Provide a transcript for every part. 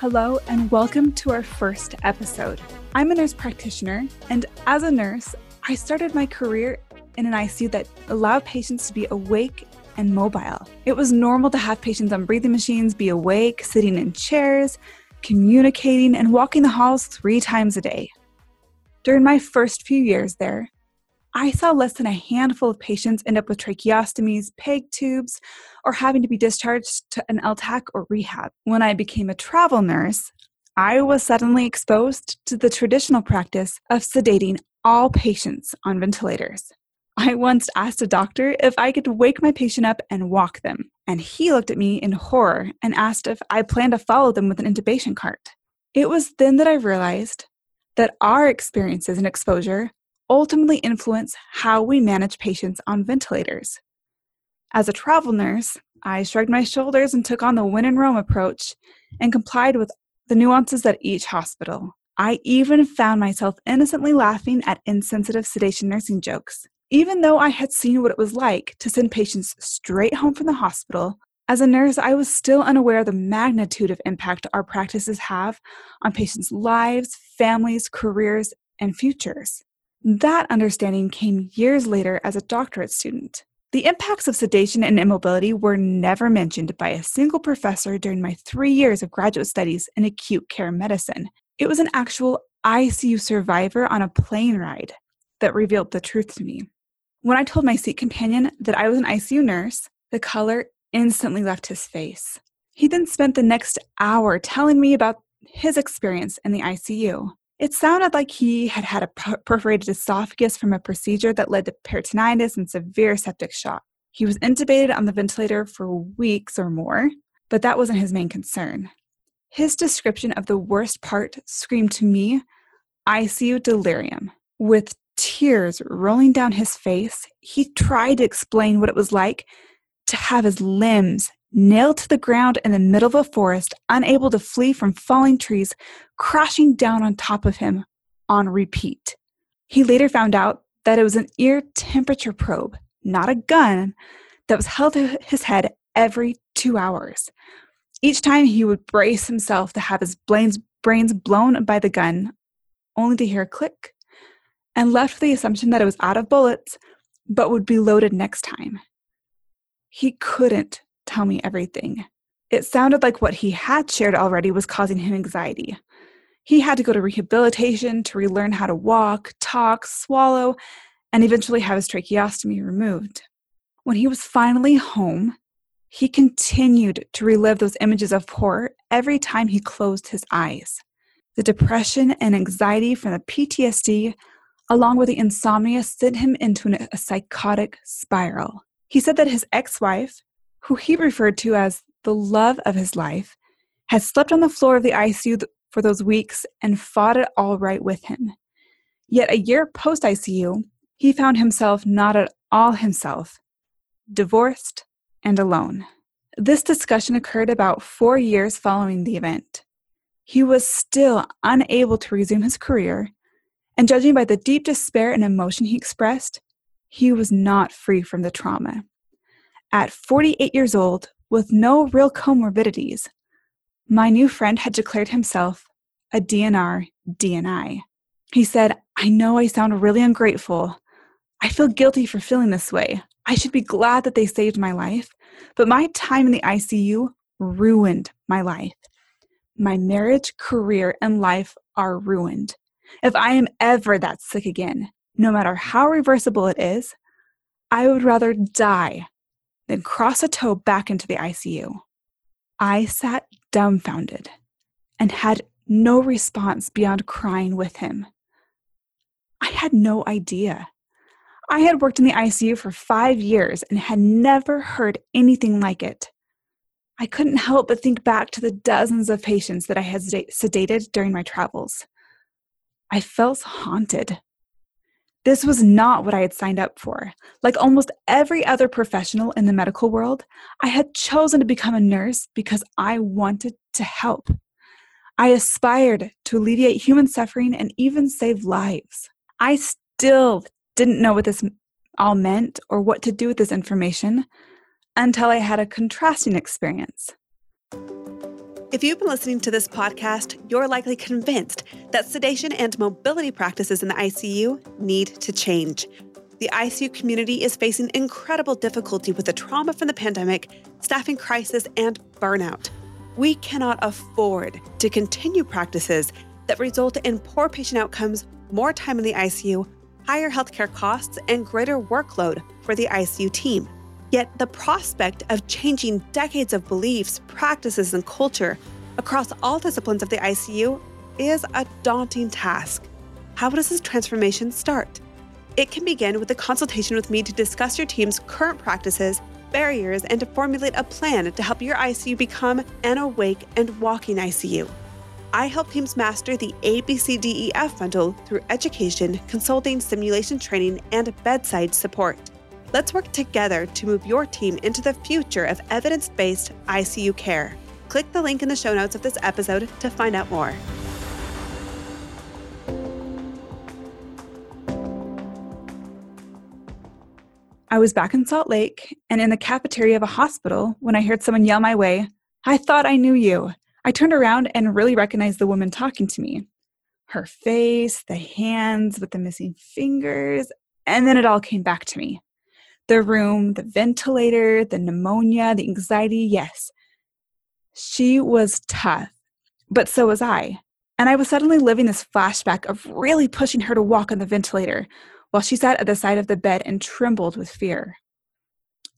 Hello, and welcome to our first episode. I'm a nurse practitioner, and as a nurse, I started my career in an ICU that allowed patients to be awake and mobile. It was normal to have patients on breathing machines be awake, sitting in chairs, communicating, and walking the halls three times a day. During my first few years there, I saw less than a handful of patients end up with tracheostomies, PEG tubes, or having to be discharged to an LTAC or rehab. When I became a travel nurse, I was suddenly exposed to the traditional practice of sedating all patients on ventilators. I once asked a doctor if I could wake my patient up and walk them, and he looked at me in horror and asked if I planned to follow them with an intubation cart. It was then that I realized that our experiences and exposure ultimately influence how we manage patients on ventilators. As a travel nurse, I shrugged my shoulders and took on the win and roam approach and complied with the nuances at each hospital. I even found myself innocently laughing at insensitive sedation nursing jokes. Even though I had seen what it was like to send patients straight home from the hospital, as a nurse, I was still unaware of the magnitude of impact our practices have on patients' lives, families, careers, and futures. That understanding came years later as a doctorate student. The impacts of sedation and immobility were never mentioned by a single professor during my three years of graduate studies in acute care medicine. It was an actual ICU survivor on a plane ride that revealed the truth to me. When I told my seat companion that I was an ICU nurse, the color instantly left his face. He then spent the next hour telling me about his experience in the ICU. It sounded like he had had a perforated esophagus from a procedure that led to peritonitis and severe septic shock. He was intubated on the ventilator for weeks or more, but that wasn't his main concern. His description of the worst part screamed to me ICU delirium. With tears rolling down his face, he tried to explain what it was like to have his limbs nailed to the ground in the middle of a forest, unable to flee from falling trees crashing down on top of him on repeat. He later found out that it was an ear temperature probe, not a gun, that was held to his head every two hours. Each time he would brace himself to have his brains, blown by the gun, only to hear a click, and left with the assumption that it was out of bullets, but would be loaded next time. He couldn't tell me everything. It sounded like what he had shared already was causing him anxiety. He had to go to rehabilitation to relearn how to walk, talk, swallow, and eventually have his tracheostomy removed. When he was finally home, he continued to relive those images of horror every time he closed his eyes. The depression and anxiety from the PTSD, along with the insomnia, sent him into an, a psychotic spiral. He said that his ex wife, who he referred to as the love of his life, had slept on the floor of the ICU for those weeks and fought it all right with him. Yet a year post ICU, he found himself not at all himself, divorced and alone. This discussion occurred about four years following the event. He was still unable to resume his career, and judging by the deep despair and emotion he expressed, he was not free from the trauma. At 48 years old, with no real comorbidities, my new friend had declared himself a DNR DNI. He said, I know I sound really ungrateful. I feel guilty for feeling this way. I should be glad that they saved my life, but my time in the ICU ruined my life. My marriage, career, and life are ruined. If I am ever that sick again, no matter how reversible it is, I would rather die then cross a toe back into the ICU. I sat dumbfounded and had no response beyond crying with him. I had no idea. I had worked in the ICU for five years and had never heard anything like it. I couldn't help but think back to the dozens of patients that I had sedated during my travels. I felt haunted. This was not what I had signed up for. Like almost every other professional in the medical world, I had chosen to become a nurse because I wanted to help. I aspired to alleviate human suffering and even save lives. I still didn't know what this all meant or what to do with this information until I had a contrasting experience. If you've been listening to this podcast, you're likely convinced that sedation and mobility practices in the ICU need to change. The ICU community is facing incredible difficulty with the trauma from the pandemic, staffing crisis, and burnout. We cannot afford to continue practices that result in poor patient outcomes, more time in the ICU, higher healthcare costs, and greater workload for the ICU team. Yet the prospect of changing decades of beliefs, practices, and culture across all disciplines of the ICU is a daunting task. How does this transformation start? It can begin with a consultation with me to discuss your team's current practices, barriers, and to formulate a plan to help your ICU become an awake and walking ICU. I help teams master the ABCDEF bundle through education, consulting, simulation training, and bedside support. Let's work together to move your team into the future of evidence based ICU care. Click the link in the show notes of this episode to find out more. I was back in Salt Lake and in the cafeteria of a hospital when I heard someone yell my way, I thought I knew you. I turned around and really recognized the woman talking to me. Her face, the hands with the missing fingers, and then it all came back to me the room, the ventilator, the pneumonia, the anxiety. Yes, she was tough, but so was I. And I was suddenly living this flashback of really pushing her to walk on the ventilator while she sat at the side of the bed and trembled with fear.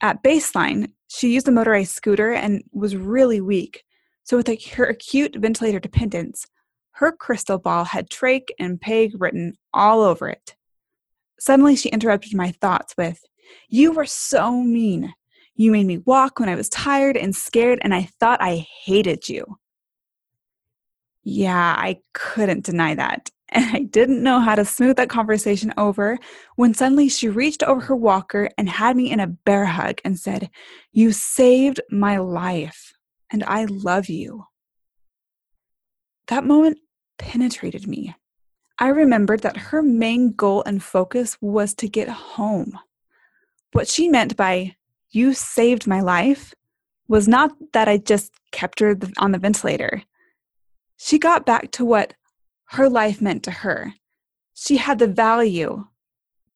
At baseline, she used a motorized scooter and was really weak. So, with her acute ventilator dependence, her crystal ball had trach and peg written all over it. Suddenly, she interrupted my thoughts with, you were so mean. You made me walk when I was tired and scared, and I thought I hated you. Yeah, I couldn't deny that. And I didn't know how to smooth that conversation over when suddenly she reached over her walker and had me in a bear hug and said, You saved my life, and I love you. That moment penetrated me. I remembered that her main goal and focus was to get home. What she meant by, you saved my life, was not that I just kept her on the ventilator. She got back to what her life meant to her. She had the value.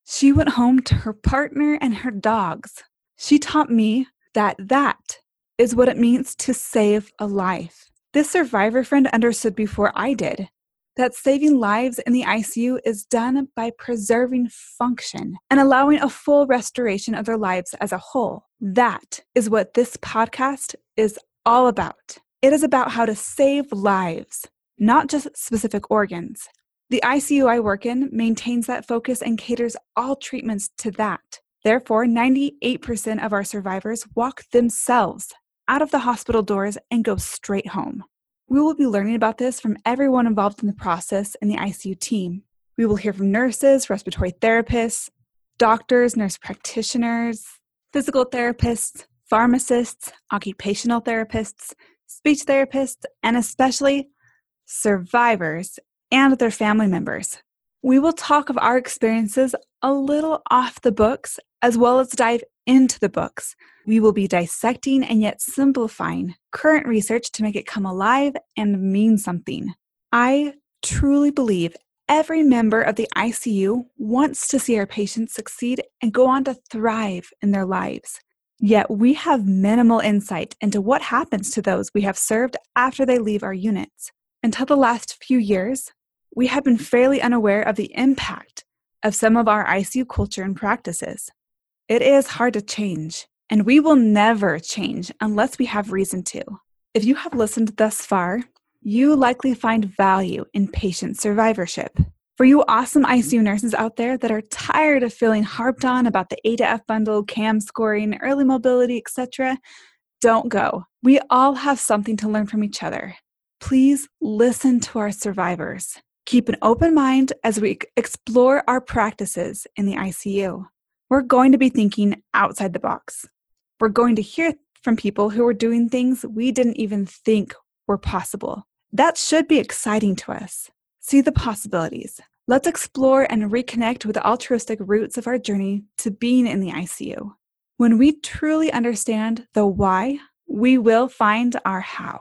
She went home to her partner and her dogs. She taught me that that is what it means to save a life. This survivor friend understood before I did that saving lives in the ICU is done by preserving function and allowing a full restoration of their lives as a whole. That is what this podcast is all about. It is about how to save lives, not just specific organs. The ICU I work in maintains that focus and caters all treatments to that. Therefore, 98% of our survivors walk themselves out of the hospital doors and go straight home. We will be learning about this from everyone involved in the process and the ICU team. We will hear from nurses, respiratory therapists, doctors, nurse practitioners, physical therapists, pharmacists, occupational therapists, speech therapists, and especially survivors and their family members. We will talk of our experiences a little off the books as well as dive into the books we will be dissecting and yet simplifying current research to make it come alive and mean something. I truly believe every member of the ICU wants to see our patients succeed and go on to thrive in their lives. Yet we have minimal insight into what happens to those we have served after they leave our units. Until the last few years, we have been fairly unaware of the impact of some of our ICU culture and practices. It is hard to change, and we will never change unless we have reason to. If you have listened thus far, you likely find value in patient survivorship. For you awesome ICU nurses out there that are tired of feeling harped on about the A to F bundle, CAM scoring, early mobility, etc., don't go. We all have something to learn from each other. Please listen to our survivors. Keep an open mind as we explore our practices in the ICU. We're going to be thinking outside the box. We're going to hear from people who are doing things we didn't even think were possible. That should be exciting to us. See the possibilities. Let's explore and reconnect with the altruistic roots of our journey to being in the ICU. When we truly understand the why, we will find our how.